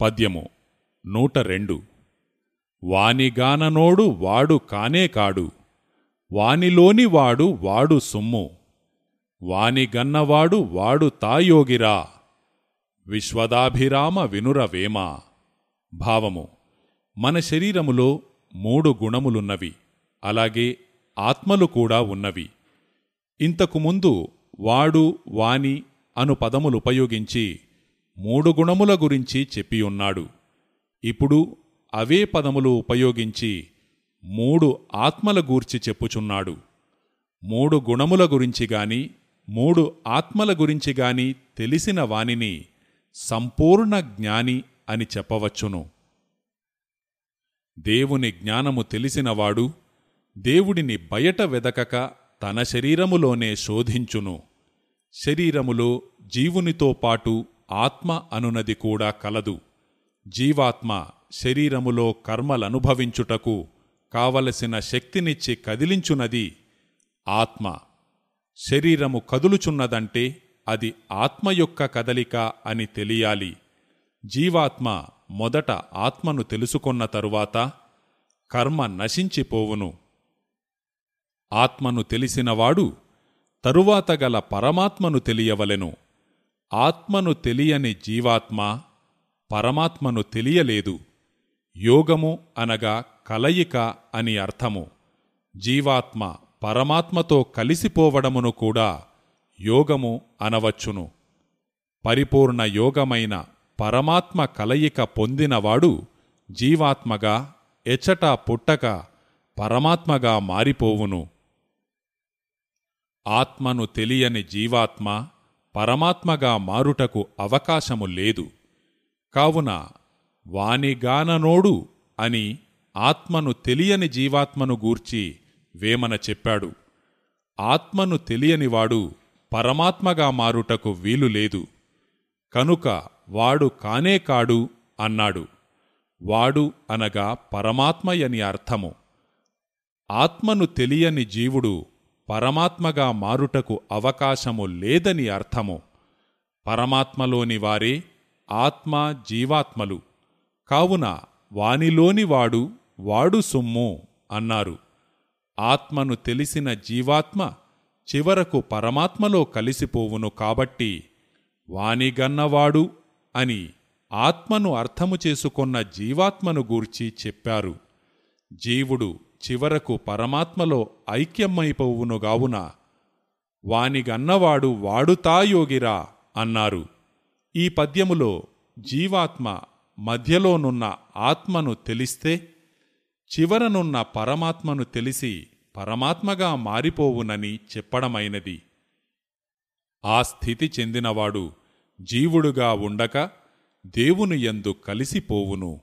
పద్యము నూట రెండు. వానిగాననోడు వాడు కానే కాడు. వానిలోని వాడు వాడు సొమ్ము. వానిగన్నవాడు వాడు తాయోగిరా. విశ్వదాభిరామ వినురవేమ భావము మన శరీరములో మూడు గుణములున్నవి. అలాగే ఆత్మలు కూడా ఉన్నవి. ఇంతకుముందు వాడు వాని అను పదములుపయోగించి మూడు గుణముల గురించి చెప్పియున్నాడు ఇప్పుడు అవే పదములు ఉపయోగించి మూడు ఆత్మల గూర్చి చెప్పుచున్నాడు. మూడు గుణముల గురించి గాని మూడు ఆత్మల గురించి గాని తెలిసిన వానిని సంపూర్ణ జ్ఞాని అని చెప్పవచ్చును. దేవుని జ్ఞానము తెలిసినవాడు దేవుడిని బయట వెదకక తన శరీరములోనే శోధించును. శరీరములో జీవునితో పాటు ఆత్మ అనునది కూడా కలదు. జీవాత్మ శరీరములో కర్మలనుభవించుటకు కావలసిన శక్తినిచ్చి కదిలించునది ఆత్మ. శరీరము కదులుచున్నదంటే అది ఆత్మ యొక్క కదలిక అని తెలియాలి. జీవాత్మ మొదట ఆత్మను తెలుసుకొన్న తరువాత కర్మ నశించిపోవును. ఆత్మను తెలిసినవాడు తరువాత గల పరమాత్మను తెలియవలెను. ఆత్మను తెలియని జీవాత్మ పరమాత్మను తెలియలేదు. యోగము అనగా కలయిక అని అర్థము. జీవాత్మ పరమాత్మతో కలిసిపోవడమును కూడా యోగము అనవచ్చును. పరిపూర్ణ యోగమైన పరమాత్మ కలయిక పొందినవాడు జీవాత్మగా ఎచట పుట్టక పరమాత్మగా మారిపోవును. ఆత్మను తెలియని జీవాత్మ పరమాత్మగా మారుటకు అవకాశము లేదు. కావున వానిగాననోడు అని ఆత్మను తెలియని జీవాత్మను గూర్చి వేమన చెప్పాడు. ఆత్మను తెలియనివాడు పరమాత్మగా మారుటకు వీలు లేదు. కనుక వాడు కానే కాడు అన్నాడు. వాడు అనగా పరమాత్మయని అర్థము. ఆత్మను తెలియని జీవుడు పరమాత్మగా మారుటకు అవకాశము లేదని అర్థము. పరమాత్మలోని వారే ఆత్మ జీవాత్మలు. కావున వానిలోని వాడు వాడు సొమ్ము అన్నారు. ఆత్మను తెలిసిన జీవాత్మ చివరకు పరమాత్మలో కలిసిపోవును కాబట్టి వానిగన్నవాడు అని ఆత్మను అర్థము చేసుకొన్న జీవాత్మను గూర్చి చెప్పారు. జీవుడు చివరకు పరమాత్మలో ఐక్యమైపోవునుగావున వానిగన్నవాడు వాడుతాయోగిరా అన్నారు. ఈ పద్యములో జీవాత్మ మధ్యలోనున్న ఆత్మను తెలిస్తే చివరనున్న పరమాత్మను తెలిసి పరమాత్మగా మారిపోవునని చెప్పడమైనది. ఆ స్థితి చెందినవాడు జీవుడుగా ఉండక దేవుని యందు కలిసిపోవును.